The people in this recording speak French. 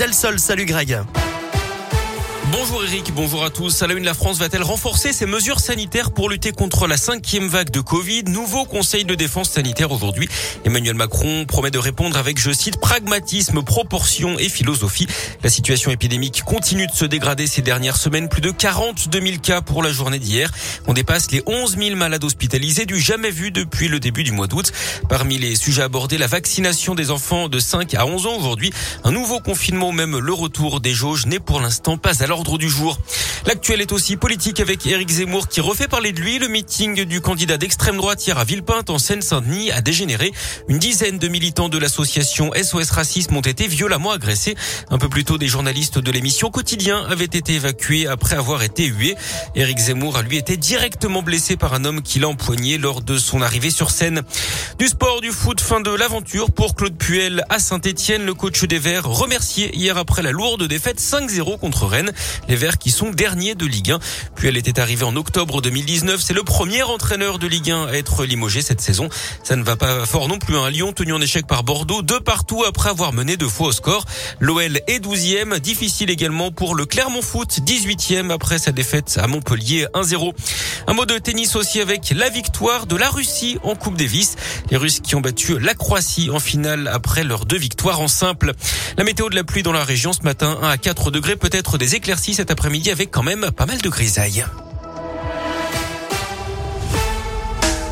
Delsol. Salut Greg. Bonjour Eric, bonjour à tous. À la France va-t-elle renforcer ses mesures sanitaires pour lutter contre la cinquième vague de Covid? Nouveau conseil de défense sanitaire aujourd'hui. Emmanuel Macron promet de répondre avec, je cite, pragmatisme, proportion et philosophie. La situation épidémique continue de se dégrader ces dernières semaines. Plus de 42 000 cas pour la journée d'hier. On dépasse les 11 000 malades hospitalisés du jamais vu depuis le début du mois d'août. Parmi les sujets abordés, la vaccination des enfants de 5 à 11 ans aujourd'hui. Un nouveau confinement même le retour des jauges n'est pour l'instant pas à l'ordre du jour. L'actuel est aussi politique avec Éric Zemmour qui refait parler de lui. Le meeting du candidat d'extrême droite hier à Villepinte en Seine-Saint-Denis a dégénéré. Une dizaine de militants de l'association SOS Racisme ont été violemment agressés. Un peu plus tôt, des journalistes de l'émission Quotidien avaient été évacués après avoir été hués. Éric Zemmour a lui été directement blessé par un homme qui l'a empoigné lors de son arrivée sur scène. Du sport, du foot, fin de l'aventure pour Claude Puel à Saint-Etienne. Le coach des Verts remercié hier après la lourde défaite 5-0 contre Rennes. Les Verts qui sont derniers de Ligue 1. Puis elle était arrivée en octobre 2019. C'est le premier entraîneur de Ligue 1 à être limogé cette saison. Ça ne va pas fort non plus. Un hein. Lyon tenu en échec par Bordeaux, deux partout après avoir mené deux fois au score. L'OL est 12e. Difficile également pour le Clermont Foot, 18e après sa défaite à Montpellier 1-0. Un mot de tennis aussi avec la victoire de la Russie en Coupe Davis. Les Russes qui ont battu la Croatie en finale après leurs deux victoires en simple. La météo de la pluie dans la région ce matin, 1 à 4 degrés, peut-être des éclaircies cet après-midi avec quand même pas mal de grisailles.